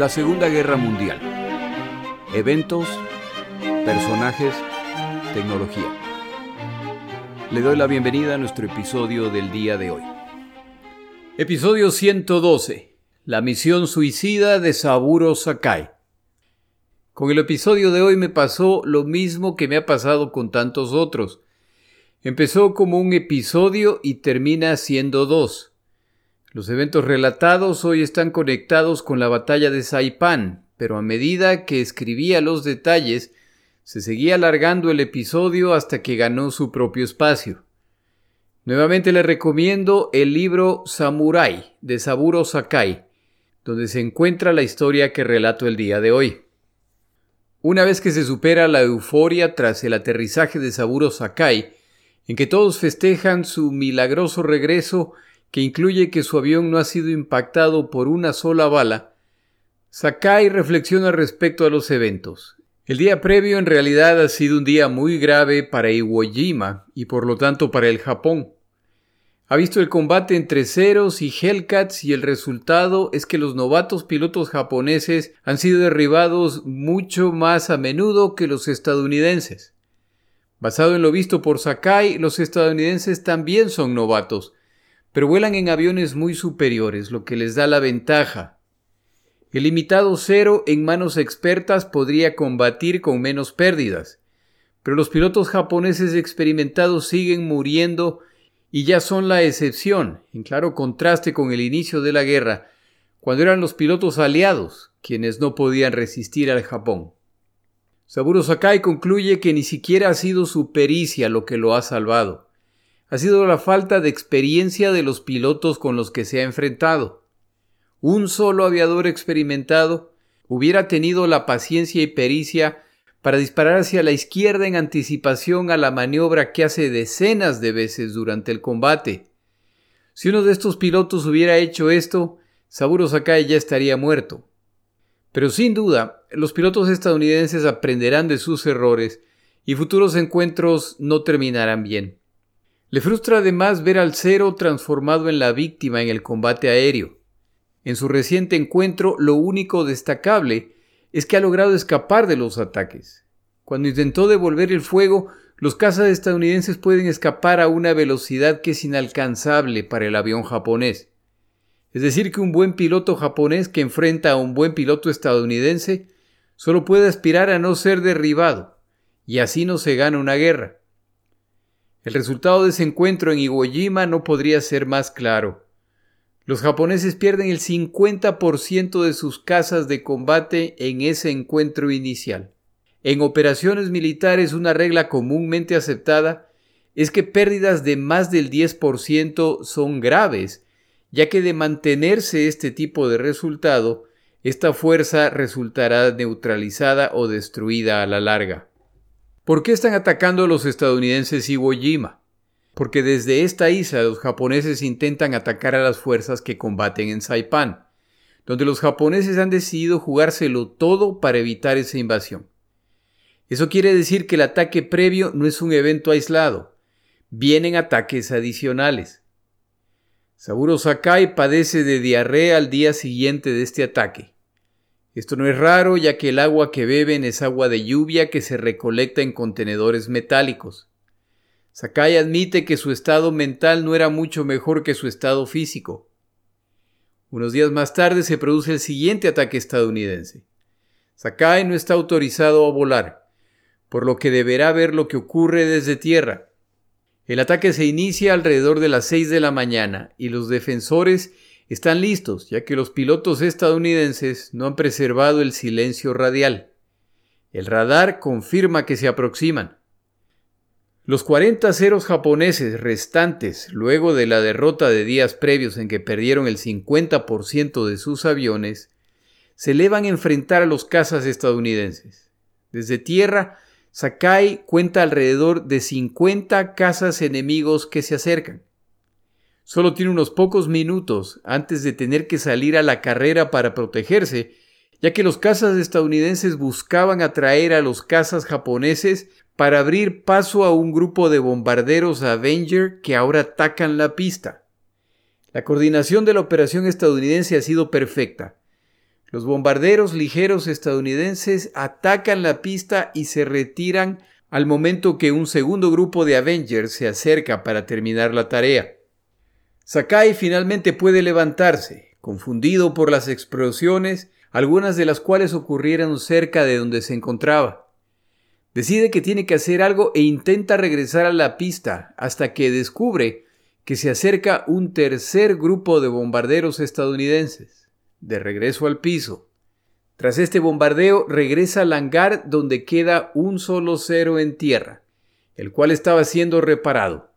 La Segunda Guerra Mundial. Eventos, personajes, tecnología. Le doy la bienvenida a nuestro episodio del día de hoy. Episodio 112. La misión suicida de Saburo Sakai. Con el episodio de hoy me pasó lo mismo que me ha pasado con tantos otros. Empezó como un episodio y termina siendo dos. Los eventos relatados hoy están conectados con la batalla de Saipan, pero a medida que escribía los detalles, se seguía alargando el episodio hasta que ganó su propio espacio. Nuevamente le recomiendo el libro Samurai de Saburo Sakai, donde se encuentra la historia que relato el día de hoy. Una vez que se supera la euforia tras el aterrizaje de Saburo Sakai, en que todos festejan su milagroso regreso que incluye que su avión no ha sido impactado por una sola bala, Sakai reflexiona respecto a los eventos. El día previo en realidad ha sido un día muy grave para Iwo Jima y por lo tanto para el Japón. Ha visto el combate entre Ceros y Hellcats y el resultado es que los novatos pilotos japoneses han sido derribados mucho más a menudo que los estadounidenses. Basado en lo visto por Sakai, los estadounidenses también son novatos, pero vuelan en aviones muy superiores, lo que les da la ventaja. El limitado cero en manos expertas podría combatir con menos pérdidas, pero los pilotos japoneses experimentados siguen muriendo y ya son la excepción, en claro contraste con el inicio de la guerra, cuando eran los pilotos aliados quienes no podían resistir al Japón. Saburo Sakai concluye que ni siquiera ha sido su pericia lo que lo ha salvado ha sido la falta de experiencia de los pilotos con los que se ha enfrentado. Un solo aviador experimentado hubiera tenido la paciencia y pericia para disparar hacia la izquierda en anticipación a la maniobra que hace decenas de veces durante el combate. Si uno de estos pilotos hubiera hecho esto, Saburo Sakai ya estaría muerto. Pero sin duda, los pilotos estadounidenses aprenderán de sus errores y futuros encuentros no terminarán bien. Le frustra además ver al Cero transformado en la víctima en el combate aéreo. En su reciente encuentro, lo único destacable es que ha logrado escapar de los ataques. Cuando intentó devolver el fuego, los cazas estadounidenses pueden escapar a una velocidad que es inalcanzable para el avión japonés. Es decir, que un buen piloto japonés que enfrenta a un buen piloto estadounidense solo puede aspirar a no ser derribado, y así no se gana una guerra. El resultado de ese encuentro en Iwo Jima no podría ser más claro. Los japoneses pierden el 50% de sus casas de combate en ese encuentro inicial. En operaciones militares una regla comúnmente aceptada es que pérdidas de más del 10% son graves, ya que de mantenerse este tipo de resultado, esta fuerza resultará neutralizada o destruida a la larga. ¿Por qué están atacando a los estadounidenses Iwo Jima? Porque desde esta isla los japoneses intentan atacar a las fuerzas que combaten en Saipan, donde los japoneses han decidido jugárselo todo para evitar esa invasión. Eso quiere decir que el ataque previo no es un evento aislado, vienen ataques adicionales. Saburo Sakai padece de diarrea al día siguiente de este ataque. Esto no es raro ya que el agua que beben es agua de lluvia que se recolecta en contenedores metálicos. Sakai admite que su estado mental no era mucho mejor que su estado físico. Unos días más tarde se produce el siguiente ataque estadounidense. Sakai no está autorizado a volar, por lo que deberá ver lo que ocurre desde tierra. El ataque se inicia alrededor de las 6 de la mañana y los defensores están listos, ya que los pilotos estadounidenses no han preservado el silencio radial. El radar confirma que se aproximan. Los 40 ceros japoneses restantes, luego de la derrota de días previos en que perdieron el 50% de sus aviones, se elevan a enfrentar a los cazas estadounidenses. Desde tierra, Sakai cuenta alrededor de 50 cazas enemigos que se acercan. Solo tiene unos pocos minutos antes de tener que salir a la carrera para protegerse, ya que los cazas estadounidenses buscaban atraer a los cazas japoneses para abrir paso a un grupo de bombarderos Avenger que ahora atacan la pista. La coordinación de la operación estadounidense ha sido perfecta. Los bombarderos ligeros estadounidenses atacan la pista y se retiran al momento que un segundo grupo de Avengers se acerca para terminar la tarea. Sakai finalmente puede levantarse, confundido por las explosiones, algunas de las cuales ocurrieron cerca de donde se encontraba. Decide que tiene que hacer algo e intenta regresar a la pista hasta que descubre que se acerca un tercer grupo de bombarderos estadounidenses. De regreso al piso. Tras este bombardeo regresa al hangar donde queda un solo cero en tierra, el cual estaba siendo reparado.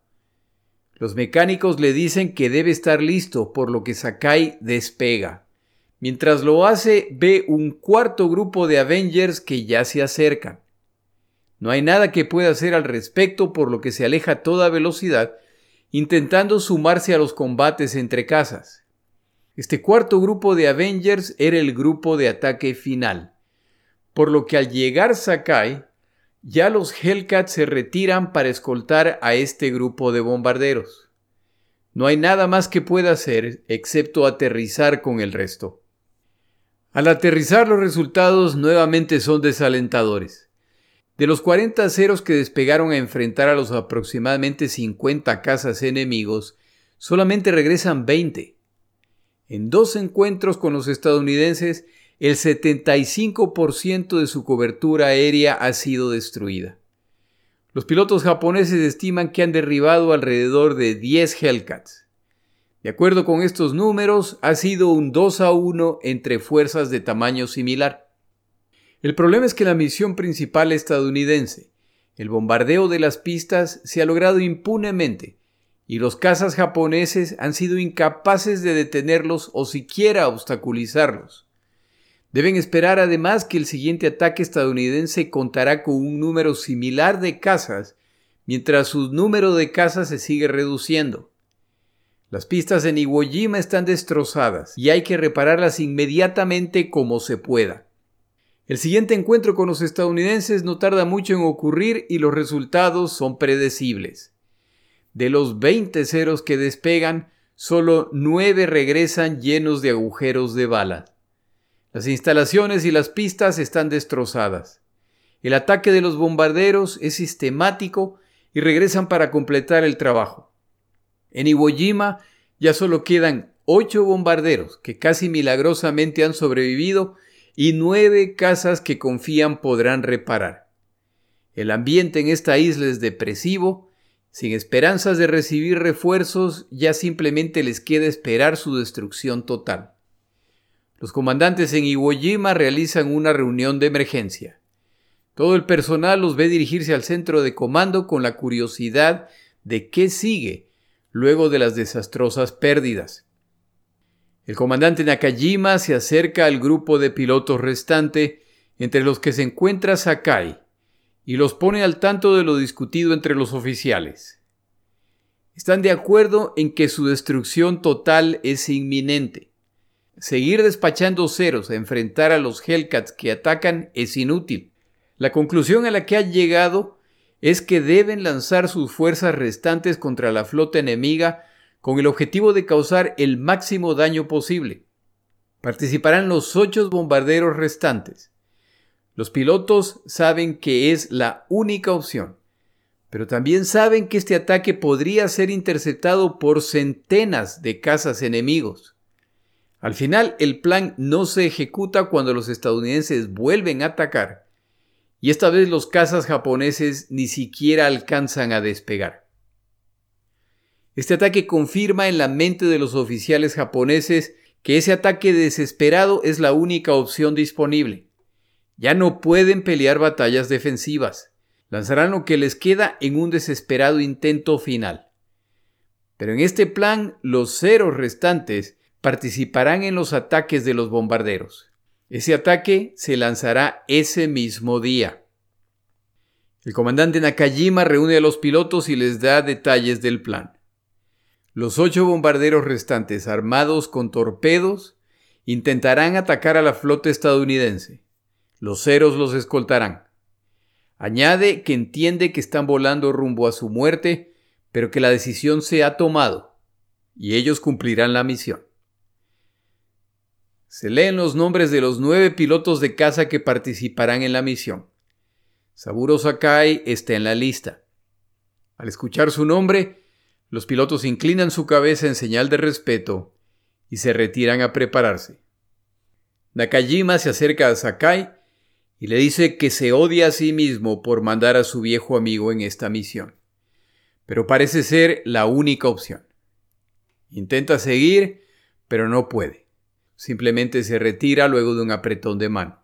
Los mecánicos le dicen que debe estar listo, por lo que Sakai despega. Mientras lo hace, ve un cuarto grupo de Avengers que ya se acercan. No hay nada que pueda hacer al respecto, por lo que se aleja a toda velocidad, intentando sumarse a los combates entre casas. Este cuarto grupo de Avengers era el grupo de ataque final, por lo que al llegar Sakai, ya los Hellcats se retiran para escoltar a este grupo de bombarderos. No hay nada más que pueda hacer excepto aterrizar con el resto. Al aterrizar los resultados nuevamente son desalentadores. De los 40 ceros que despegaron a enfrentar a los aproximadamente 50 cazas enemigos, solamente regresan 20. En dos encuentros con los estadounidenses, el 75% de su cobertura aérea ha sido destruida. Los pilotos japoneses estiman que han derribado alrededor de 10 Hellcats. De acuerdo con estos números, ha sido un 2 a 1 entre fuerzas de tamaño similar. El problema es que la misión principal estadounidense, el bombardeo de las pistas, se ha logrado impunemente y los cazas japoneses han sido incapaces de detenerlos o siquiera obstaculizarlos. Deben esperar además que el siguiente ataque estadounidense contará con un número similar de cazas, mientras su número de cazas se sigue reduciendo. Las pistas en Iwo Jima están destrozadas y hay que repararlas inmediatamente como se pueda. El siguiente encuentro con los estadounidenses no tarda mucho en ocurrir y los resultados son predecibles. De los 20 ceros que despegan, solo 9 regresan llenos de agujeros de bala. Las instalaciones y las pistas están destrozadas. El ataque de los bombarderos es sistemático y regresan para completar el trabajo. En Iwo Jima ya solo quedan ocho bombarderos que casi milagrosamente han sobrevivido y nueve casas que confían podrán reparar. El ambiente en esta isla es depresivo, sin esperanzas de recibir refuerzos, ya simplemente les queda esperar su destrucción total. Los comandantes en Iwo Jima realizan una reunión de emergencia. Todo el personal los ve dirigirse al centro de comando con la curiosidad de qué sigue luego de las desastrosas pérdidas. El comandante Nakajima se acerca al grupo de pilotos restante, entre los que se encuentra Sakai, y los pone al tanto de lo discutido entre los oficiales. Están de acuerdo en que su destrucción total es inminente. Seguir despachando ceros a enfrentar a los Hellcats que atacan es inútil. La conclusión a la que ha llegado es que deben lanzar sus fuerzas restantes contra la flota enemiga con el objetivo de causar el máximo daño posible. Participarán los ocho bombarderos restantes. Los pilotos saben que es la única opción, pero también saben que este ataque podría ser interceptado por centenas de cazas enemigos. Al final, el plan no se ejecuta cuando los estadounidenses vuelven a atacar y esta vez los cazas japoneses ni siquiera alcanzan a despegar. Este ataque confirma en la mente de los oficiales japoneses que ese ataque desesperado es la única opción disponible. Ya no pueden pelear batallas defensivas. Lanzarán lo que les queda en un desesperado intento final. Pero en este plan, los ceros restantes participarán en los ataques de los bombarderos. Ese ataque se lanzará ese mismo día. El comandante Nakajima reúne a los pilotos y les da detalles del plan. Los ocho bombarderos restantes, armados con torpedos, intentarán atacar a la flota estadounidense. Los ceros los escoltarán. Añade que entiende que están volando rumbo a su muerte, pero que la decisión se ha tomado, y ellos cumplirán la misión. Se leen los nombres de los nueve pilotos de caza que participarán en la misión. Saburo Sakai está en la lista. Al escuchar su nombre, los pilotos inclinan su cabeza en señal de respeto y se retiran a prepararse. Nakajima se acerca a Sakai y le dice que se odia a sí mismo por mandar a su viejo amigo en esta misión. Pero parece ser la única opción. Intenta seguir, pero no puede. Simplemente se retira luego de un apretón de manos.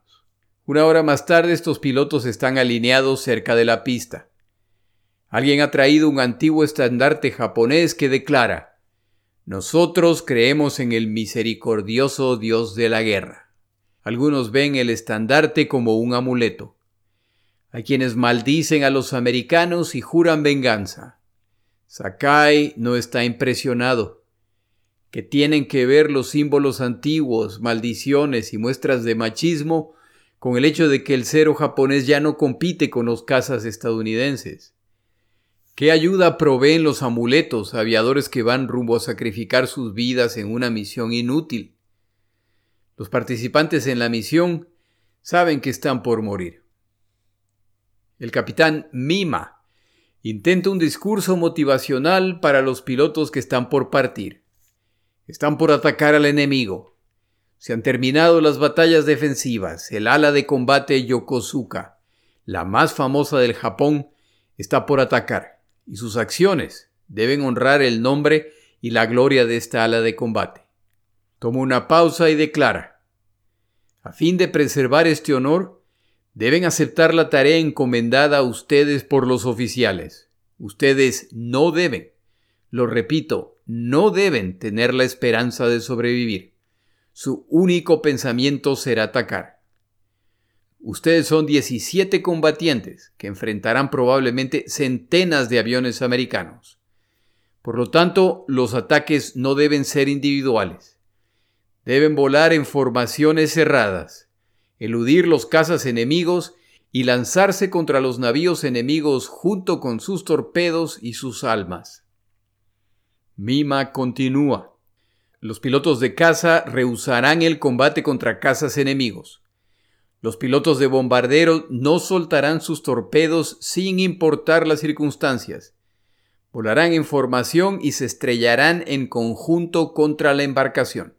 Una hora más tarde estos pilotos están alineados cerca de la pista. Alguien ha traído un antiguo estandarte japonés que declara Nosotros creemos en el misericordioso Dios de la guerra. Algunos ven el estandarte como un amuleto. Hay quienes maldicen a los americanos y juran venganza. Sakai no está impresionado que tienen que ver los símbolos antiguos, maldiciones y muestras de machismo con el hecho de que el cero japonés ya no compite con los cazas estadounidenses. ¿Qué ayuda proveen los amuletos aviadores que van rumbo a sacrificar sus vidas en una misión inútil? Los participantes en la misión saben que están por morir. El capitán Mima intenta un discurso motivacional para los pilotos que están por partir. Están por atacar al enemigo. Se han terminado las batallas defensivas. El ala de combate Yokosuka, la más famosa del Japón, está por atacar, y sus acciones deben honrar el nombre y la gloria de esta ala de combate. Toma una pausa y declara, a fin de preservar este honor, deben aceptar la tarea encomendada a ustedes por los oficiales. Ustedes no deben, lo repito, no deben tener la esperanza de sobrevivir. Su único pensamiento será atacar. Ustedes son 17 combatientes que enfrentarán probablemente centenas de aviones americanos. Por lo tanto, los ataques no deben ser individuales. Deben volar en formaciones cerradas, eludir los cazas enemigos y lanzarse contra los navíos enemigos junto con sus torpedos y sus almas. Mima continúa. Los pilotos de caza rehusarán el combate contra cazas enemigos. Los pilotos de bombardero no soltarán sus torpedos sin importar las circunstancias. Volarán en formación y se estrellarán en conjunto contra la embarcación.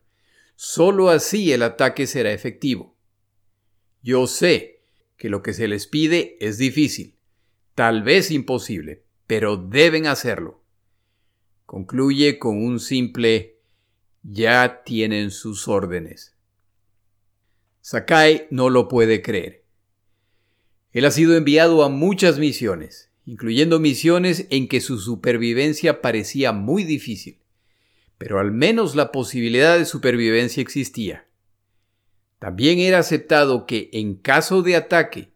Solo así el ataque será efectivo. Yo sé que lo que se les pide es difícil, tal vez imposible, pero deben hacerlo. Concluye con un simple ya tienen sus órdenes. Sakai no lo puede creer. Él ha sido enviado a muchas misiones, incluyendo misiones en que su supervivencia parecía muy difícil, pero al menos la posibilidad de supervivencia existía. También era aceptado que en caso de ataque,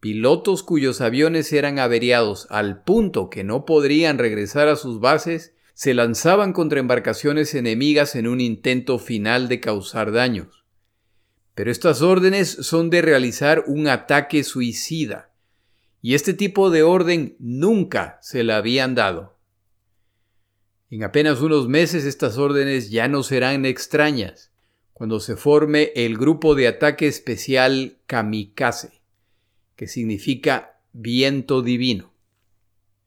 pilotos cuyos aviones eran averiados al punto que no podrían regresar a sus bases se lanzaban contra embarcaciones enemigas en un intento final de causar daños. Pero estas órdenes son de realizar un ataque suicida, y este tipo de orden nunca se la habían dado. En apenas unos meses estas órdenes ya no serán extrañas, cuando se forme el grupo de ataque especial Kamikaze, que significa viento divino.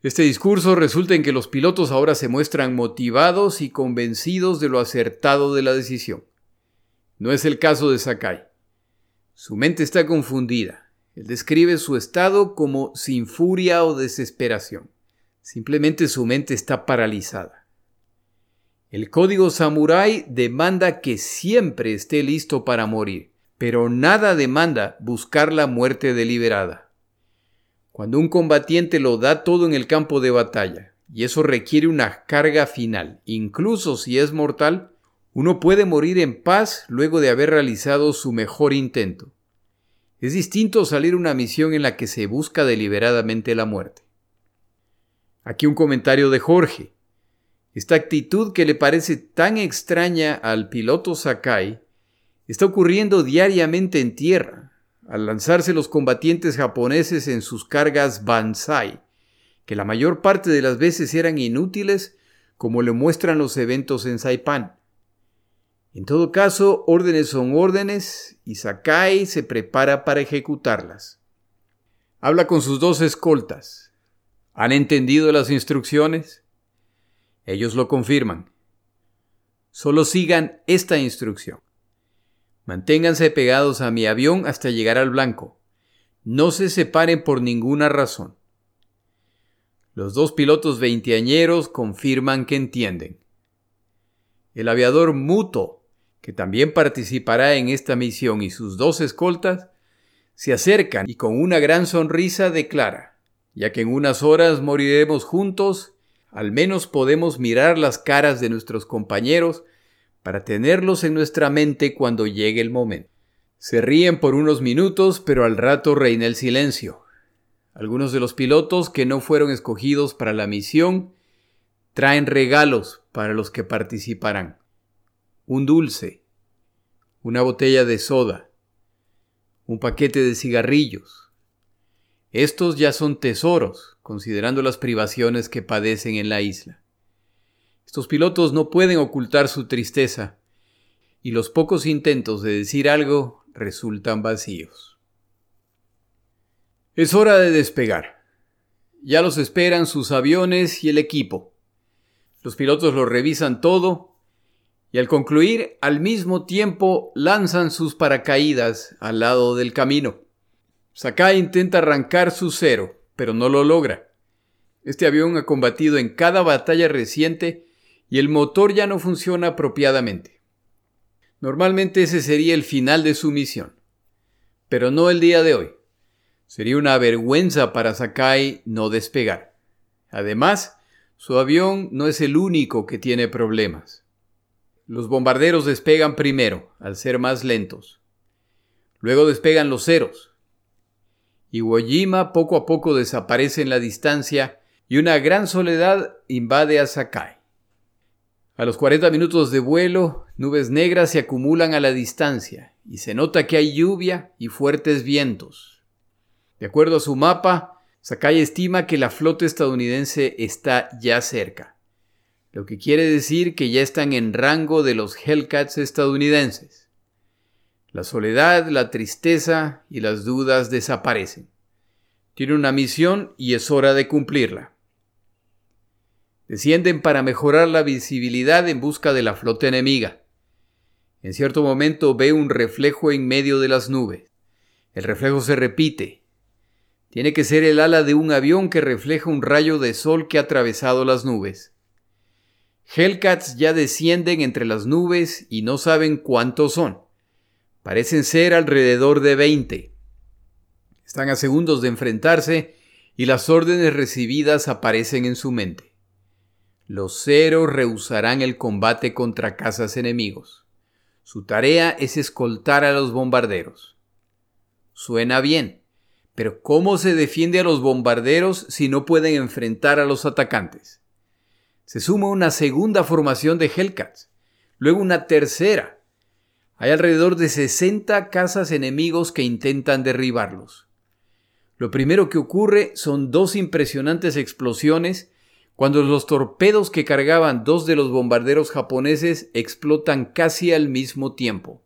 Este discurso resulta en que los pilotos ahora se muestran motivados y convencidos de lo acertado de la decisión. No es el caso de Sakai. Su mente está confundida. Él describe su estado como sin furia o desesperación. Simplemente su mente está paralizada. El código samurái demanda que siempre esté listo para morir, pero nada demanda buscar la muerte deliberada. Cuando un combatiente lo da todo en el campo de batalla, y eso requiere una carga final, incluso si es mortal, uno puede morir en paz luego de haber realizado su mejor intento. Es distinto salir una misión en la que se busca deliberadamente la muerte. Aquí un comentario de Jorge. Esta actitud que le parece tan extraña al piloto Sakai está ocurriendo diariamente en tierra al lanzarse los combatientes japoneses en sus cargas Banzai, que la mayor parte de las veces eran inútiles, como le muestran los eventos en Saipan. En todo caso, órdenes son órdenes y Sakai se prepara para ejecutarlas. Habla con sus dos escoltas. ¿Han entendido las instrucciones? Ellos lo confirman. Solo sigan esta instrucción. Manténganse pegados a mi avión hasta llegar al blanco. No se separen por ninguna razón. Los dos pilotos veinteañeros confirman que entienden. El aviador Muto, que también participará en esta misión, y sus dos escoltas, se acercan y con una gran sonrisa declara, ya que en unas horas moriremos juntos, al menos podemos mirar las caras de nuestros compañeros para tenerlos en nuestra mente cuando llegue el momento. Se ríen por unos minutos, pero al rato reina el silencio. Algunos de los pilotos que no fueron escogidos para la misión traen regalos para los que participarán. Un dulce, una botella de soda, un paquete de cigarrillos. Estos ya son tesoros, considerando las privaciones que padecen en la isla. Estos pilotos no pueden ocultar su tristeza, y los pocos intentos de decir algo resultan vacíos. Es hora de despegar. Ya los esperan sus aviones y el equipo. Los pilotos lo revisan todo y al concluir al mismo tiempo lanzan sus paracaídas al lado del camino. Sakai intenta arrancar su cero, pero no lo logra. Este avión ha combatido en cada batalla reciente y el motor ya no funciona apropiadamente. Normalmente ese sería el final de su misión, pero no el día de hoy. Sería una vergüenza para Sakai no despegar. Además, su avión no es el único que tiene problemas. Los bombarderos despegan primero, al ser más lentos. Luego despegan los ceros. Iwo Jima poco a poco desaparece en la distancia y una gran soledad invade a Sakai. A los 40 minutos de vuelo, nubes negras se acumulan a la distancia y se nota que hay lluvia y fuertes vientos. De acuerdo a su mapa, Sakai estima que la flota estadounidense está ya cerca, lo que quiere decir que ya están en rango de los Hellcats estadounidenses. La soledad, la tristeza y las dudas desaparecen. Tiene una misión y es hora de cumplirla. Descienden para mejorar la visibilidad en busca de la flota enemiga. En cierto momento ve un reflejo en medio de las nubes. El reflejo se repite. Tiene que ser el ala de un avión que refleja un rayo de sol que ha atravesado las nubes. Hellcats ya descienden entre las nubes y no saben cuántos son. Parecen ser alrededor de 20. Están a segundos de enfrentarse y las órdenes recibidas aparecen en su mente. Los ceros rehusarán el combate contra casas enemigos. Su tarea es escoltar a los bombarderos. Suena bien, pero ¿cómo se defiende a los bombarderos si no pueden enfrentar a los atacantes? Se suma una segunda formación de Hellcats, luego una tercera. Hay alrededor de 60 casas enemigos que intentan derribarlos. Lo primero que ocurre son dos impresionantes explosiones cuando los torpedos que cargaban dos de los bombarderos japoneses explotan casi al mismo tiempo.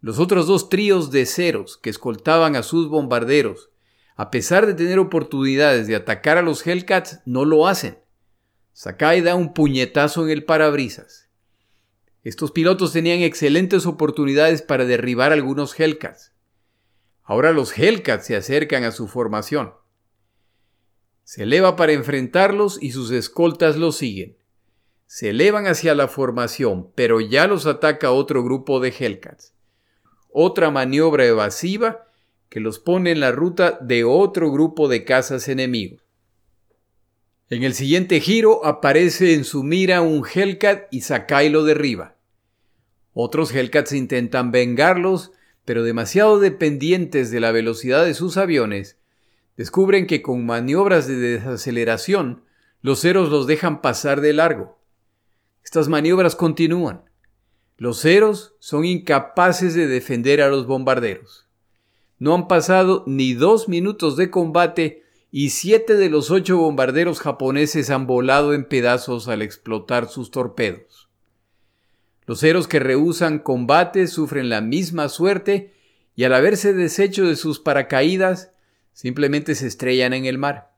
Los otros dos tríos de ceros que escoltaban a sus bombarderos, a pesar de tener oportunidades de atacar a los Hellcats, no lo hacen. Sakai da un puñetazo en el parabrisas. Estos pilotos tenían excelentes oportunidades para derribar algunos Hellcats. Ahora los Hellcats se acercan a su formación. Se eleva para enfrentarlos y sus escoltas los siguen. Se elevan hacia la formación, pero ya los ataca otro grupo de Hellcats. Otra maniobra evasiva que los pone en la ruta de otro grupo de cazas enemigos. En el siguiente giro aparece en su mira un Hellcat y Sakai lo derriba. Otros Hellcats intentan vengarlos, pero demasiado dependientes de la velocidad de sus aviones, descubren que con maniobras de desaceleración los ceros los dejan pasar de largo. Estas maniobras continúan. Los ceros son incapaces de defender a los bombarderos. No han pasado ni dos minutos de combate y siete de los ocho bombarderos japoneses han volado en pedazos al explotar sus torpedos. Los ceros que rehusan combate sufren la misma suerte y al haberse deshecho de sus paracaídas, simplemente se estrellan en el mar.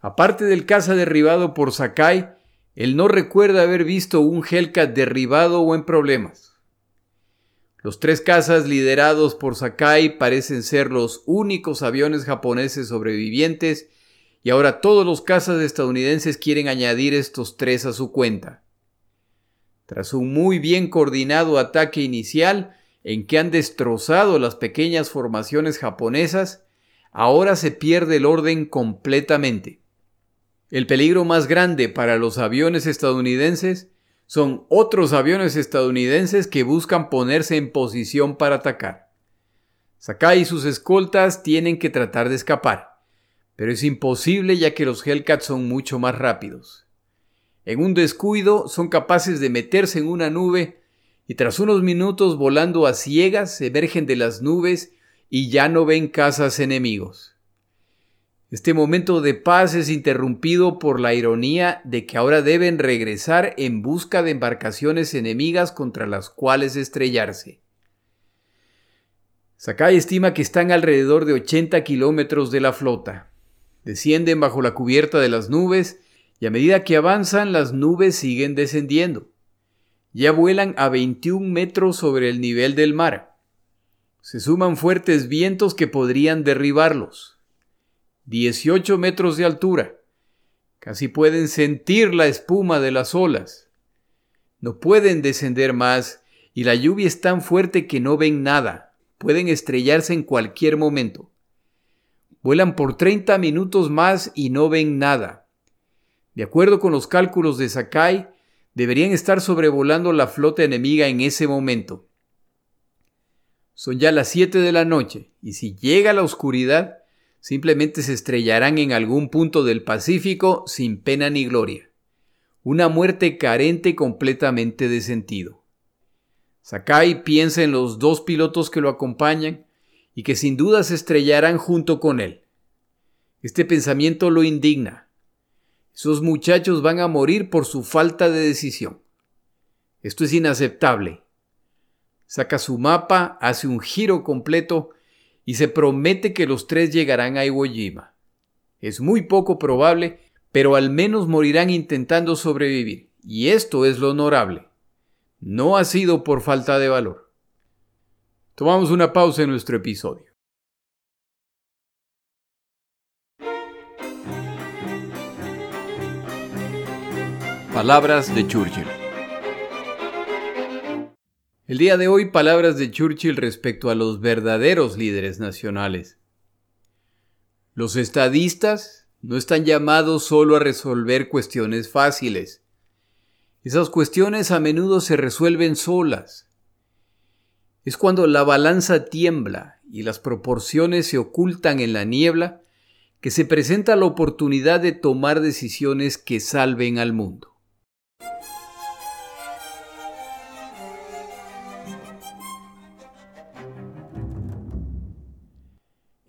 Aparte del caza derribado por Sakai, él no recuerda haber visto un Hellcat derribado o en problemas. Los tres cazas liderados por Sakai parecen ser los únicos aviones japoneses sobrevivientes y ahora todos los cazas estadounidenses quieren añadir estos tres a su cuenta. Tras un muy bien coordinado ataque inicial en que han destrozado las pequeñas formaciones japonesas, ahora se pierde el orden completamente. El peligro más grande para los aviones estadounidenses son otros aviones estadounidenses que buscan ponerse en posición para atacar. Sakai y sus escoltas tienen que tratar de escapar pero es imposible ya que los Hellcats son mucho más rápidos. En un descuido son capaces de meterse en una nube y tras unos minutos volando a ciegas emergen de las nubes y ya no ven casas enemigos. Este momento de paz es interrumpido por la ironía de que ahora deben regresar en busca de embarcaciones enemigas contra las cuales estrellarse. Sakai estima que están alrededor de 80 kilómetros de la flota descienden bajo la cubierta de las nubes y a medida que avanzan las nubes siguen descendiendo. Ya vuelan a 21 metros sobre el nivel del mar. Se suman fuertes vientos que podrían derribarlos. 18 metros de altura. Casi pueden sentir la espuma de las olas. No pueden descender más y la lluvia es tan fuerte que no ven nada. Pueden estrellarse en cualquier momento. Vuelan por 30 minutos más y no ven nada. De acuerdo con los cálculos de Sakai, deberían estar sobrevolando la flota enemiga en ese momento. Son ya las 7 de la noche y si llega la oscuridad, simplemente se estrellarán en algún punto del Pacífico sin pena ni gloria. Una muerte carente completamente de sentido. Sakai piensa en los dos pilotos que lo acompañan y que sin duda se estrellarán junto con él. Este pensamiento lo indigna. Esos muchachos van a morir por su falta de decisión. Esto es inaceptable. Saca su mapa, hace un giro completo y se promete que los tres llegarán a Iwo Jima. Es muy poco probable, pero al menos morirán intentando sobrevivir, y esto es lo honorable. No ha sido por falta de valor. Tomamos una pausa en nuestro episodio. Palabras de Churchill. El día de hoy palabras de Churchill respecto a los verdaderos líderes nacionales. Los estadistas no están llamados solo a resolver cuestiones fáciles. Esas cuestiones a menudo se resuelven solas es cuando la balanza tiembla y las proporciones se ocultan en la niebla que se presenta la oportunidad de tomar decisiones que salven al mundo.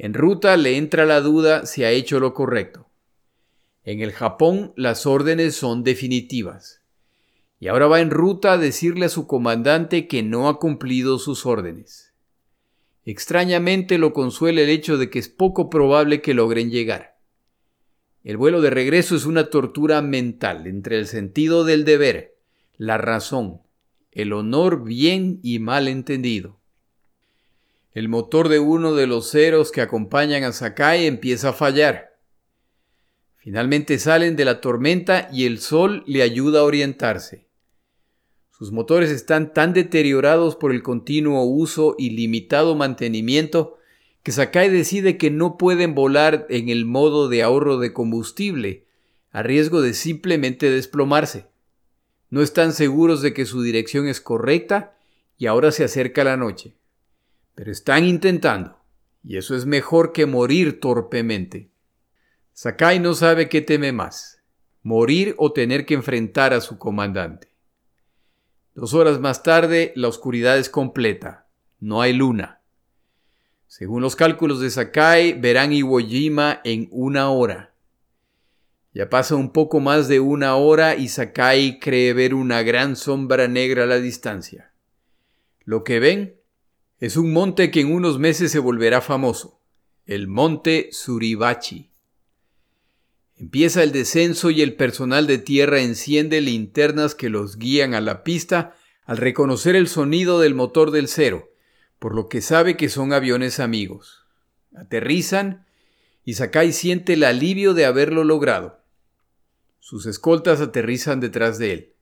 En ruta le entra la duda si ha hecho lo correcto. En el Japón las órdenes son definitivas y ahora va en ruta a decirle a su comandante que no ha cumplido sus órdenes. Extrañamente lo consuela el hecho de que es poco probable que logren llegar. El vuelo de regreso es una tortura mental entre el sentido del deber, la razón, el honor bien y mal entendido. El motor de uno de los ceros que acompañan a Sakai empieza a fallar. Finalmente salen de la tormenta y el sol le ayuda a orientarse. Sus motores están tan deteriorados por el continuo uso y limitado mantenimiento que Sakai decide que no pueden volar en el modo de ahorro de combustible, a riesgo de simplemente desplomarse. No están seguros de que su dirección es correcta y ahora se acerca la noche. Pero están intentando, y eso es mejor que morir torpemente. Sakai no sabe qué teme más, morir o tener que enfrentar a su comandante. Dos horas más tarde, la oscuridad es completa. No hay luna. Según los cálculos de Sakai, verán Iwo Jima en una hora. Ya pasa un poco más de una hora y Sakai cree ver una gran sombra negra a la distancia. Lo que ven es un monte que en unos meses se volverá famoso, el monte Suribachi. Empieza el descenso y el personal de tierra enciende linternas que los guían a la pista al reconocer el sonido del motor del cero, por lo que sabe que son aviones amigos. Aterrizan y Sakai siente el alivio de haberlo logrado. Sus escoltas aterrizan detrás de él.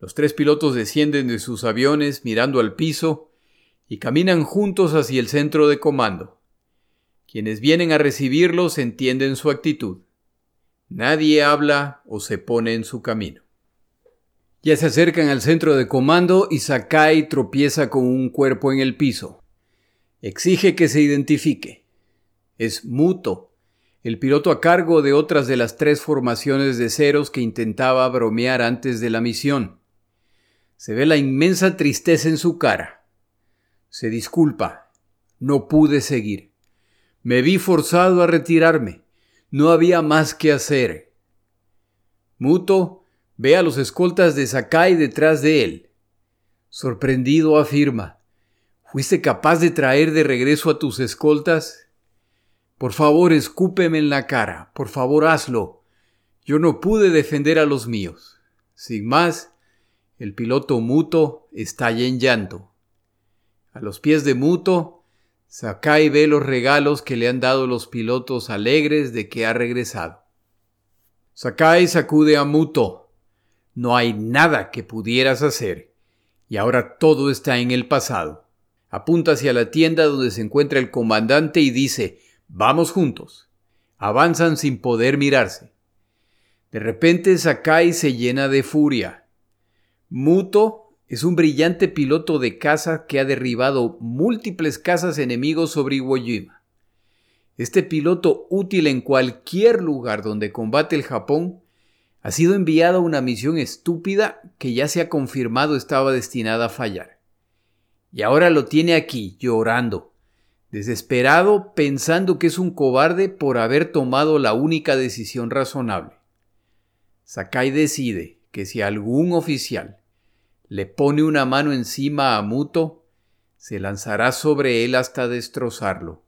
Los tres pilotos descienden de sus aviones mirando al piso y caminan juntos hacia el centro de comando. Quienes vienen a recibirlos entienden su actitud. Nadie habla o se pone en su camino. Ya se acercan al centro de comando y Sakai tropieza con un cuerpo en el piso. Exige que se identifique. Es Muto, el piloto a cargo de otras de las tres formaciones de ceros que intentaba bromear antes de la misión. Se ve la inmensa tristeza en su cara. Se disculpa. No pude seguir. Me vi forzado a retirarme. No había más que hacer. Muto ve a los escoltas de Sakai detrás de él. Sorprendido afirma, ¿Fuiste capaz de traer de regreso a tus escoltas? Por favor, escúpeme en la cara. Por favor, hazlo. Yo no pude defender a los míos. Sin más, el piloto Muto estalla en llanto. A los pies de Muto, Sakai ve los regalos que le han dado los pilotos alegres de que ha regresado. Sakai sacude a Muto. No hay nada que pudieras hacer, y ahora todo está en el pasado. Apunta hacia la tienda donde se encuentra el comandante y dice Vamos juntos. Avanzan sin poder mirarse. De repente Sakai se llena de furia. Muto es un brillante piloto de caza que ha derribado múltiples cazas enemigos sobre Iwo Jima. Este piloto útil en cualquier lugar donde combate el Japón ha sido enviado a una misión estúpida que ya se ha confirmado estaba destinada a fallar. Y ahora lo tiene aquí, llorando, desesperado pensando que es un cobarde por haber tomado la única decisión razonable. Sakai decide que si algún oficial le pone una mano encima a Muto, se lanzará sobre él hasta destrozarlo.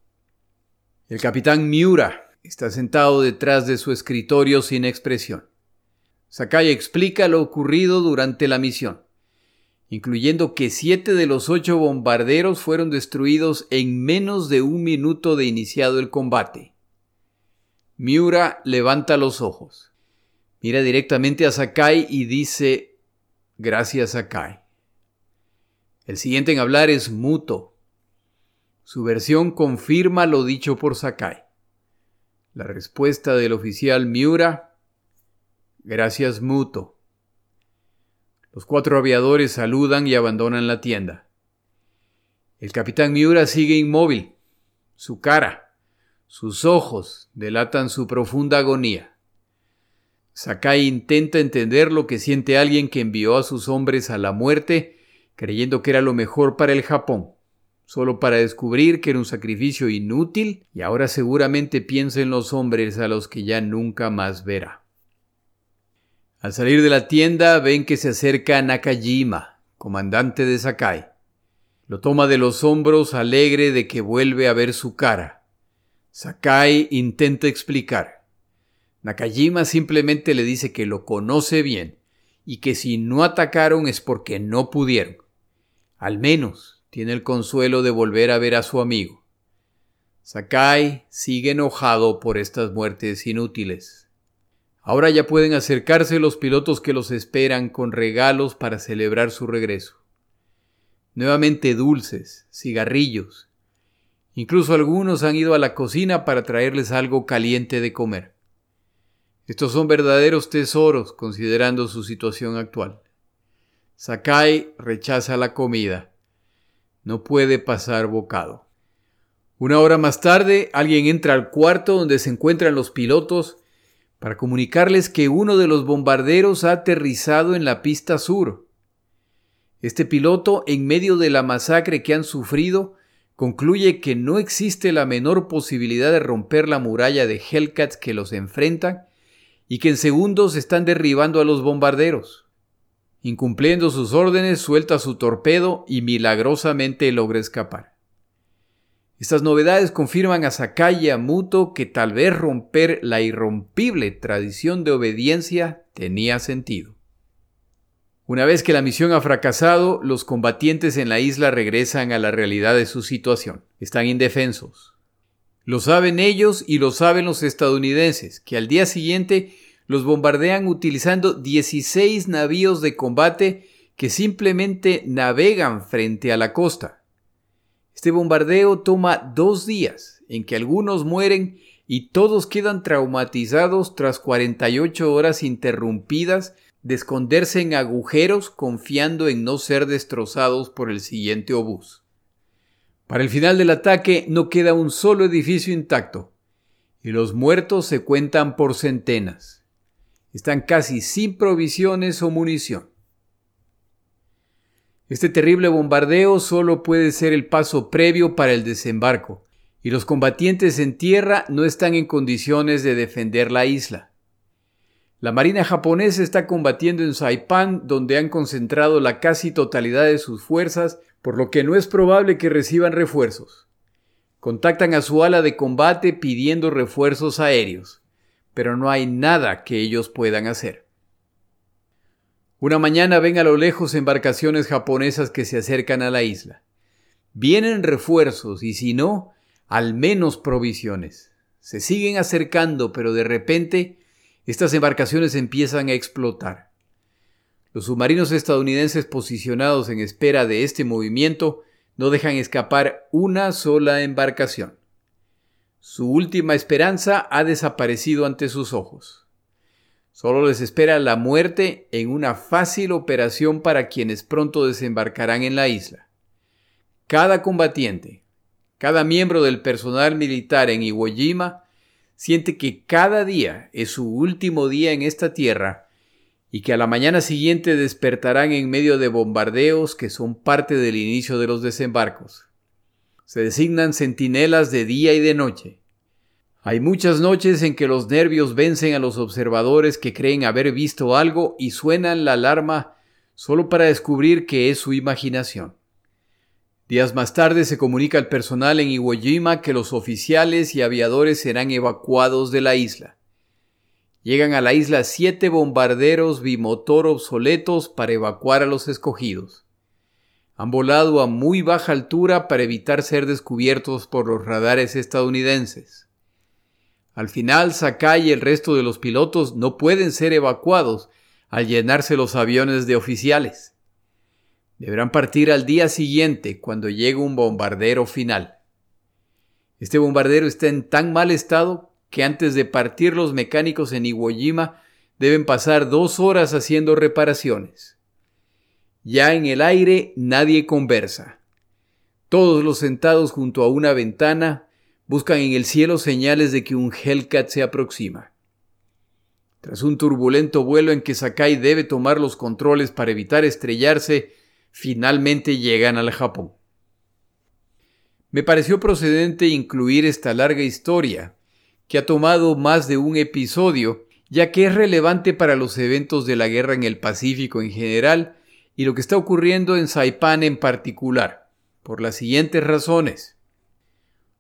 El capitán Miura está sentado detrás de su escritorio sin expresión. Sakai explica lo ocurrido durante la misión incluyendo que siete de los ocho bombarderos fueron destruidos en menos de un minuto de iniciado el combate. Miura levanta los ojos, mira directamente a Sakai y dice, gracias Sakai. El siguiente en hablar es Muto. Su versión confirma lo dicho por Sakai. La respuesta del oficial Miura, gracias Muto. Los cuatro aviadores saludan y abandonan la tienda. El capitán Miura sigue inmóvil. Su cara, sus ojos delatan su profunda agonía. Sakai intenta entender lo que siente alguien que envió a sus hombres a la muerte creyendo que era lo mejor para el Japón, solo para descubrir que era un sacrificio inútil y ahora seguramente piensa en los hombres a los que ya nunca más verá. Al salir de la tienda ven que se acerca Nakajima, comandante de Sakai. Lo toma de los hombros alegre de que vuelve a ver su cara. Sakai intenta explicar. Nakajima simplemente le dice que lo conoce bien y que si no atacaron es porque no pudieron. Al menos tiene el consuelo de volver a ver a su amigo. Sakai sigue enojado por estas muertes inútiles. Ahora ya pueden acercarse los pilotos que los esperan con regalos para celebrar su regreso. Nuevamente dulces, cigarrillos. Incluso algunos han ido a la cocina para traerles algo caliente de comer. Estos son verdaderos tesoros considerando su situación actual. Sakai rechaza la comida. No puede pasar bocado. Una hora más tarde, alguien entra al cuarto donde se encuentran los pilotos para comunicarles que uno de los bombarderos ha aterrizado en la pista sur. Este piloto, en medio de la masacre que han sufrido, concluye que no existe la menor posibilidad de romper la muralla de Hellcat que los enfrenta y que en segundos están derribando a los bombarderos. Incumpliendo sus órdenes, suelta su torpedo y milagrosamente logra escapar. Estas novedades confirman a Sakai y a Muto que tal vez romper la irrompible tradición de obediencia tenía sentido. Una vez que la misión ha fracasado, los combatientes en la isla regresan a la realidad de su situación. Están indefensos. Lo saben ellos y lo saben los estadounidenses, que al día siguiente los bombardean utilizando 16 navíos de combate que simplemente navegan frente a la costa. Este bombardeo toma dos días, en que algunos mueren y todos quedan traumatizados tras 48 horas interrumpidas de esconderse en agujeros confiando en no ser destrozados por el siguiente obús. Para el final del ataque no queda un solo edificio intacto, y los muertos se cuentan por centenas. Están casi sin provisiones o munición. Este terrible bombardeo solo puede ser el paso previo para el desembarco, y los combatientes en tierra no están en condiciones de defender la isla. La Marina japonesa está combatiendo en Saipan, donde han concentrado la casi totalidad de sus fuerzas, por lo que no es probable que reciban refuerzos. Contactan a su ala de combate pidiendo refuerzos aéreos, pero no hay nada que ellos puedan hacer. Una mañana ven a lo lejos embarcaciones japonesas que se acercan a la isla. Vienen refuerzos y si no, al menos provisiones. Se siguen acercando, pero de repente estas embarcaciones empiezan a explotar. Los submarinos estadounidenses posicionados en espera de este movimiento no dejan escapar una sola embarcación. Su última esperanza ha desaparecido ante sus ojos. Solo les espera la muerte en una fácil operación para quienes pronto desembarcarán en la isla. Cada combatiente, cada miembro del personal militar en Iwo Jima siente que cada día es su último día en esta tierra y que a la mañana siguiente despertarán en medio de bombardeos que son parte del inicio de los desembarcos. Se designan centinelas de día y de noche. Hay muchas noches en que los nervios vencen a los observadores que creen haber visto algo y suenan la alarma solo para descubrir que es su imaginación. Días más tarde se comunica al personal en Iwo Jima que los oficiales y aviadores serán evacuados de la isla. Llegan a la isla siete bombarderos bimotor obsoletos para evacuar a los escogidos. Han volado a muy baja altura para evitar ser descubiertos por los radares estadounidenses. Al final, Sakai y el resto de los pilotos no pueden ser evacuados al llenarse los aviones de oficiales. Deberán partir al día siguiente cuando llegue un bombardero final. Este bombardero está en tan mal estado que antes de partir los mecánicos en Iwo Jima deben pasar dos horas haciendo reparaciones. Ya en el aire nadie conversa. Todos los sentados junto a una ventana buscan en el cielo señales de que un Hellcat se aproxima. Tras un turbulento vuelo en que Sakai debe tomar los controles para evitar estrellarse, finalmente llegan al Japón. Me pareció procedente incluir esta larga historia, que ha tomado más de un episodio, ya que es relevante para los eventos de la guerra en el Pacífico en general y lo que está ocurriendo en Saipan en particular, por las siguientes razones.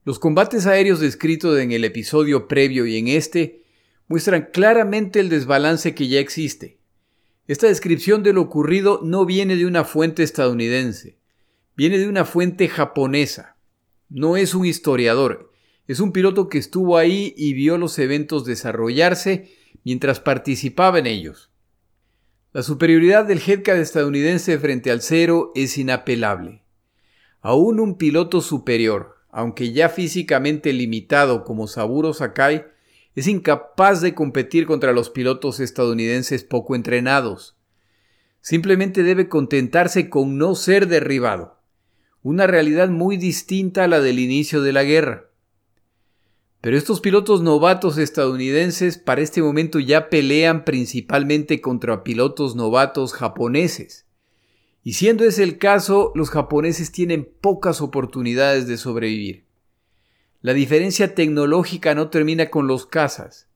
Los combates aéreos descritos en el episodio previo y en este muestran claramente el desbalance que ya existe. Esta descripción de lo ocurrido no viene de una fuente estadounidense, viene de una fuente japonesa. No es un historiador, es un piloto que estuvo ahí y vio los eventos desarrollarse mientras participaba en ellos. La superioridad del Headcat estadounidense frente al cero es inapelable. Aún un piloto superior, aunque ya físicamente limitado como Saburo Sakai, es incapaz de competir contra los pilotos estadounidenses poco entrenados. Simplemente debe contentarse con no ser derribado, una realidad muy distinta a la del inicio de la guerra. Pero estos pilotos novatos estadounidenses para este momento ya pelean principalmente contra pilotos novatos japoneses. Y siendo ese el caso, los japoneses tienen pocas oportunidades de sobrevivir. La diferencia tecnológica no termina con los cazas.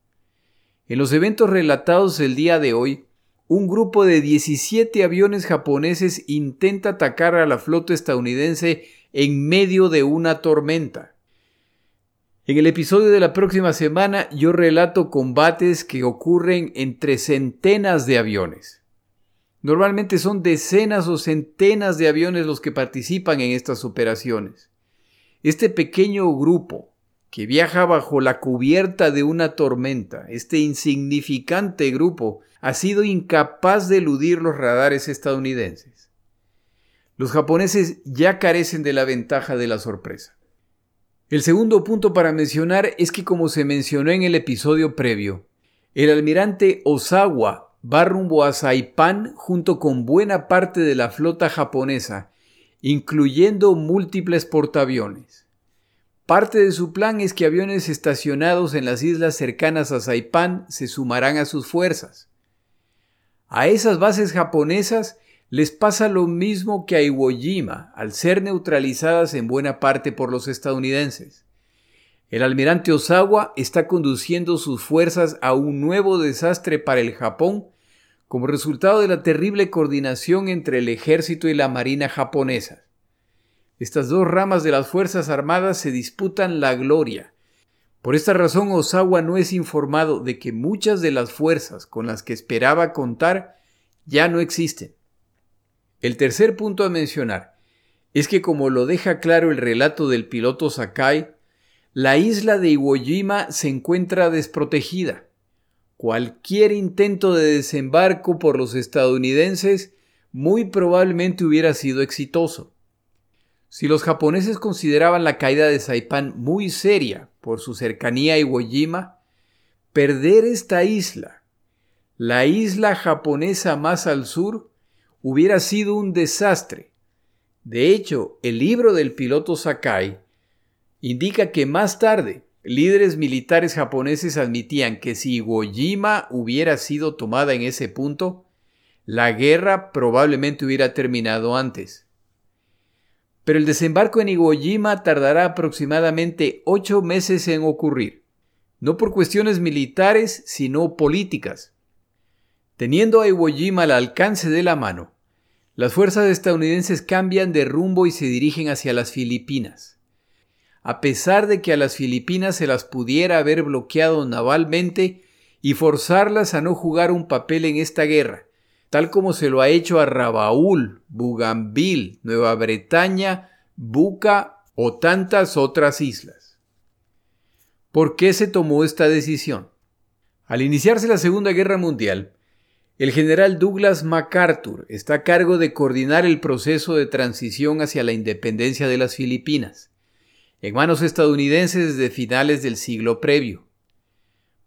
En los eventos relatados el día de hoy, un grupo de 17 aviones japoneses intenta atacar a la flota estadounidense en medio de una tormenta. En el episodio de la próxima semana yo relato combates que ocurren entre centenas de aviones. Normalmente son decenas o centenas de aviones los que participan en estas operaciones. Este pequeño grupo que viaja bajo la cubierta de una tormenta, este insignificante grupo, ha sido incapaz de eludir los radares estadounidenses. Los japoneses ya carecen de la ventaja de la sorpresa. El segundo punto para mencionar es que como se mencionó en el episodio previo, el almirante Osawa va rumbo a Saipan junto con buena parte de la flota japonesa, incluyendo múltiples portaaviones. Parte de su plan es que aviones estacionados en las islas cercanas a Saipan se sumarán a sus fuerzas. A esas bases japonesas les pasa lo mismo que a Iwo Jima, al ser neutralizadas en buena parte por los estadounidenses. El almirante Osawa está conduciendo sus fuerzas a un nuevo desastre para el Japón como resultado de la terrible coordinación entre el ejército y la marina japonesa. Estas dos ramas de las Fuerzas Armadas se disputan la gloria. Por esta razón Osawa no es informado de que muchas de las fuerzas con las que esperaba contar ya no existen. El tercer punto a mencionar es que como lo deja claro el relato del piloto Sakai, la isla de Iwo Jima se encuentra desprotegida. Cualquier intento de desembarco por los estadounidenses muy probablemente hubiera sido exitoso. Si los japoneses consideraban la caída de Saipan muy seria por su cercanía a Iwo Jima, perder esta isla, la isla japonesa más al sur, hubiera sido un desastre. De hecho, el libro del piloto Sakai indica que más tarde líderes militares japoneses admitían que si Iwo Jima hubiera sido tomada en ese punto, la guerra probablemente hubiera terminado antes. Pero el desembarco en Iwo Jima tardará aproximadamente ocho meses en ocurrir, no por cuestiones militares, sino políticas. Teniendo a Iwo Jima al alcance de la mano, las fuerzas estadounidenses cambian de rumbo y se dirigen hacia las Filipinas. A pesar de que a las Filipinas se las pudiera haber bloqueado navalmente y forzarlas a no jugar un papel en esta guerra, tal como se lo ha hecho a Rabaul, Bougainville, Nueva Bretaña, Buca o tantas otras islas. ¿Por qué se tomó esta decisión? Al iniciarse la Segunda Guerra Mundial, el general Douglas MacArthur está a cargo de coordinar el proceso de transición hacia la independencia de las Filipinas, en manos estadounidenses desde finales del siglo previo.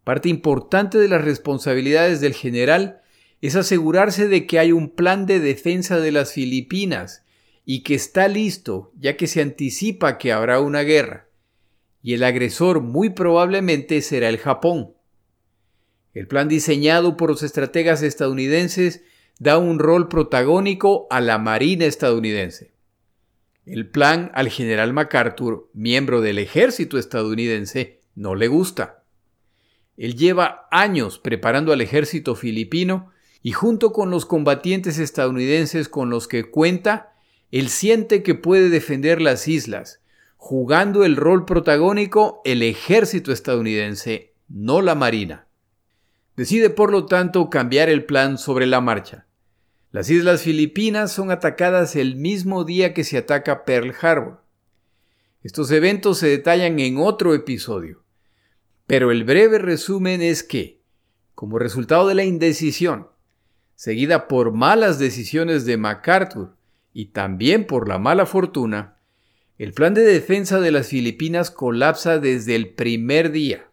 Parte importante de las responsabilidades del general es asegurarse de que hay un plan de defensa de las Filipinas y que está listo, ya que se anticipa que habrá una guerra, y el agresor muy probablemente será el Japón. El plan diseñado por los estrategas estadounidenses da un rol protagónico a la Marina estadounidense. El plan al general MacArthur, miembro del ejército estadounidense, no le gusta. Él lleva años preparando al ejército filipino y junto con los combatientes estadounidenses con los que cuenta, él siente que puede defender las islas, jugando el rol protagónico el ejército estadounidense, no la Marina. Decide por lo tanto cambiar el plan sobre la marcha. Las islas Filipinas son atacadas el mismo día que se ataca Pearl Harbor. Estos eventos se detallan en otro episodio, pero el breve resumen es que, como resultado de la indecisión, seguida por malas decisiones de MacArthur y también por la mala fortuna, el plan de defensa de las Filipinas colapsa desde el primer día.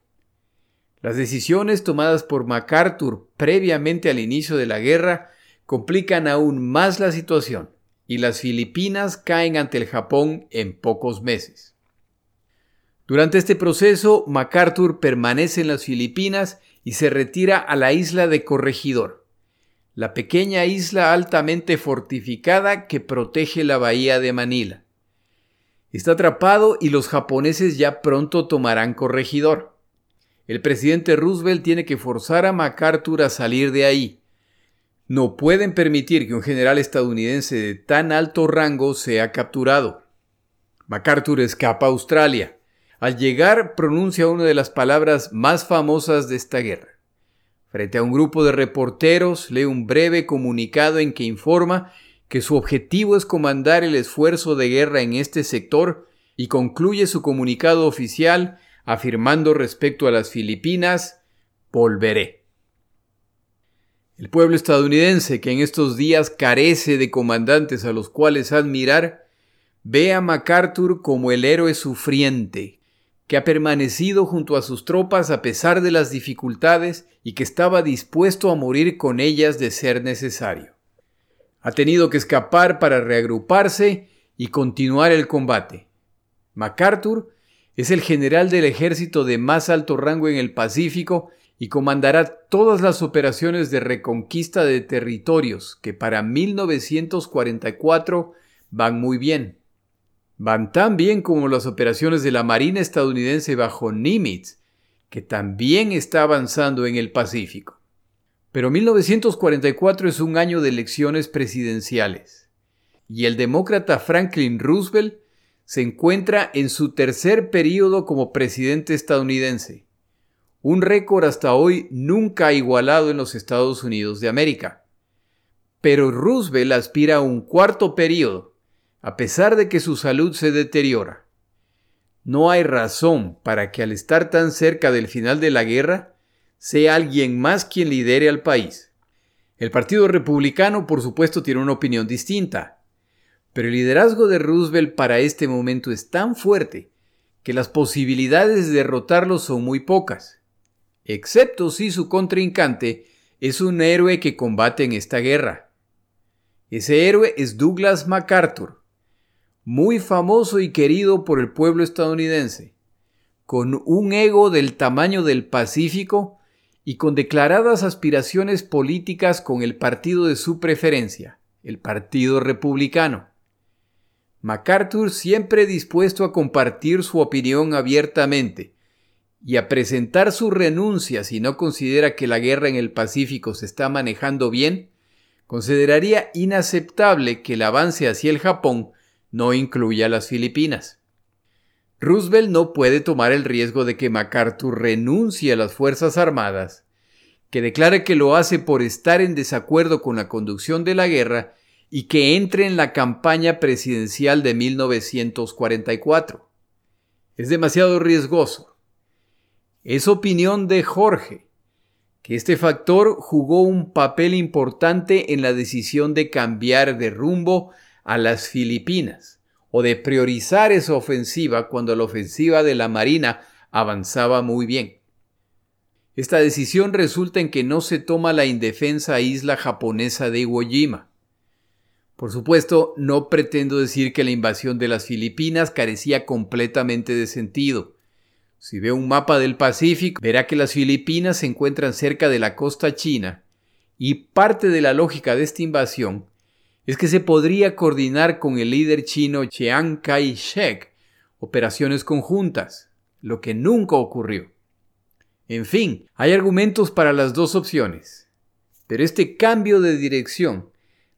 Las decisiones tomadas por MacArthur previamente al inicio de la guerra complican aún más la situación y las Filipinas caen ante el Japón en pocos meses. Durante este proceso, MacArthur permanece en las Filipinas y se retira a la isla de Corregidor, la pequeña isla altamente fortificada que protege la bahía de Manila. Está atrapado y los japoneses ya pronto tomarán Corregidor. El presidente Roosevelt tiene que forzar a MacArthur a salir de ahí. No pueden permitir que un general estadounidense de tan alto rango sea capturado. MacArthur escapa a Australia. Al llegar pronuncia una de las palabras más famosas de esta guerra. Frente a un grupo de reporteros lee un breve comunicado en que informa que su objetivo es comandar el esfuerzo de guerra en este sector y concluye su comunicado oficial afirmando respecto a las Filipinas, volveré. El pueblo estadounidense, que en estos días carece de comandantes a los cuales admirar, ve a MacArthur como el héroe sufriente, que ha permanecido junto a sus tropas a pesar de las dificultades y que estaba dispuesto a morir con ellas de ser necesario. Ha tenido que escapar para reagruparse y continuar el combate. MacArthur es el general del ejército de más alto rango en el Pacífico y comandará todas las operaciones de reconquista de territorios que para 1944 van muy bien. Van tan bien como las operaciones de la Marina estadounidense bajo Nimitz, que también está avanzando en el Pacífico. Pero 1944 es un año de elecciones presidenciales, y el demócrata Franklin Roosevelt se encuentra en su tercer periodo como presidente estadounidense, un récord hasta hoy nunca igualado en los Estados Unidos de América. Pero Roosevelt aspira a un cuarto periodo, a pesar de que su salud se deteriora. No hay razón para que al estar tan cerca del final de la guerra, sea alguien más quien lidere al país. El Partido Republicano, por supuesto, tiene una opinión distinta, pero el liderazgo de Roosevelt para este momento es tan fuerte que las posibilidades de derrotarlo son muy pocas, excepto si su contrincante es un héroe que combate en esta guerra. Ese héroe es Douglas MacArthur, muy famoso y querido por el pueblo estadounidense, con un ego del tamaño del Pacífico y con declaradas aspiraciones políticas con el partido de su preferencia, el Partido Republicano. MacArthur siempre dispuesto a compartir su opinión abiertamente y a presentar su renuncia si no considera que la guerra en el Pacífico se está manejando bien, consideraría inaceptable que el avance hacia el Japón no incluye a las Filipinas. Roosevelt no puede tomar el riesgo de que MacArthur renuncie a las Fuerzas Armadas, que declare que lo hace por estar en desacuerdo con la conducción de la guerra y que entre en la campaña presidencial de 1944. Es demasiado riesgoso. Es opinión de Jorge que este factor jugó un papel importante en la decisión de cambiar de rumbo a las Filipinas o de priorizar esa ofensiva cuando la ofensiva de la Marina avanzaba muy bien. Esta decisión resulta en que no se toma la indefensa isla japonesa de Iwo Jima. Por supuesto, no pretendo decir que la invasión de las Filipinas carecía completamente de sentido. Si ve un mapa del Pacífico, verá que las Filipinas se encuentran cerca de la costa china, y parte de la lógica de esta invasión es que se podría coordinar con el líder chino Chiang Kai-shek operaciones conjuntas, lo que nunca ocurrió. En fin, hay argumentos para las dos opciones, pero este cambio de dirección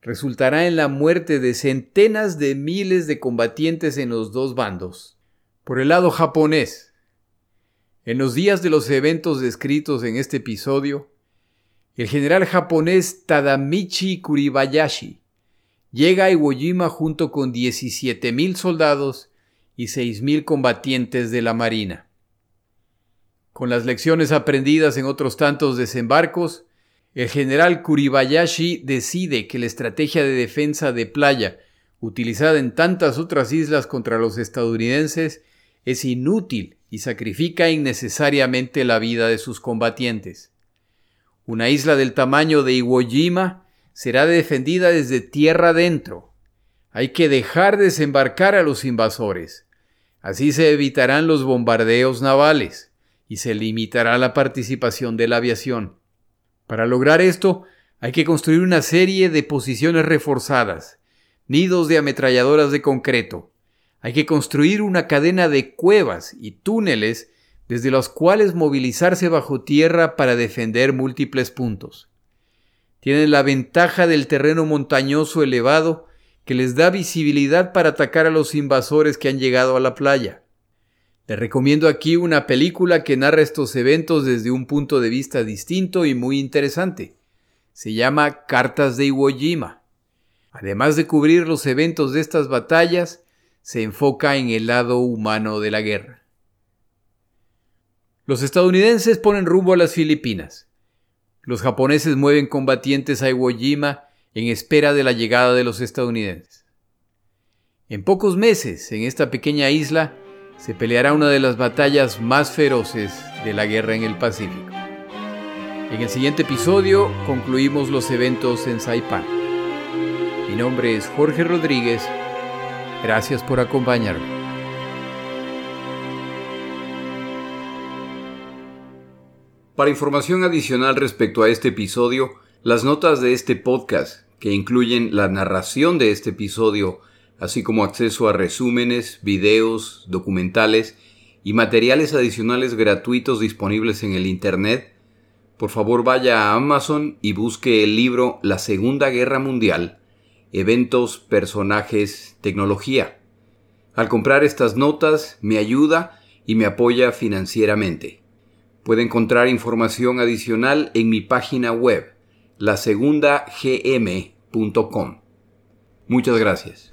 resultará en la muerte de centenas de miles de combatientes en los dos bandos. Por el lado japonés, en los días de los eventos descritos en este episodio, el general japonés Tadamichi Kuribayashi llega a Iwo Jima junto con 17.000 soldados y 6.000 combatientes de la Marina. Con las lecciones aprendidas en otros tantos desembarcos, el general Kuribayashi decide que la estrategia de defensa de playa utilizada en tantas otras islas contra los estadounidenses es inútil y sacrifica innecesariamente la vida de sus combatientes. Una isla del tamaño de Iwo Jima será defendida desde tierra adentro. Hay que dejar desembarcar a los invasores. Así se evitarán los bombardeos navales y se limitará la participación de la aviación. Para lograr esto, hay que construir una serie de posiciones reforzadas, nidos de ametralladoras de concreto. Hay que construir una cadena de cuevas y túneles desde los cuales movilizarse bajo tierra para defender múltiples puntos. Tienen la ventaja del terreno montañoso elevado que les da visibilidad para atacar a los invasores que han llegado a la playa. Recomiendo aquí una película que narra estos eventos desde un punto de vista distinto y muy interesante. Se llama Cartas de Iwo Jima. Además de cubrir los eventos de estas batallas, se enfoca en el lado humano de la guerra. Los estadounidenses ponen rumbo a las Filipinas. Los japoneses mueven combatientes a Iwo Jima en espera de la llegada de los estadounidenses. En pocos meses, en esta pequeña isla, se peleará una de las batallas más feroces de la guerra en el Pacífico. En el siguiente episodio concluimos los eventos en Saipan. Mi nombre es Jorge Rodríguez. Gracias por acompañarme. Para información adicional respecto a este episodio, las notas de este podcast, que incluyen la narración de este episodio, así como acceso a resúmenes, videos, documentales y materiales adicionales gratuitos disponibles en el Internet, por favor vaya a Amazon y busque el libro La Segunda Guerra Mundial, Eventos, Personajes, Tecnología. Al comprar estas notas me ayuda y me apoya financieramente. Puede encontrar información adicional en mi página web, lasegundagm.com. Muchas gracias.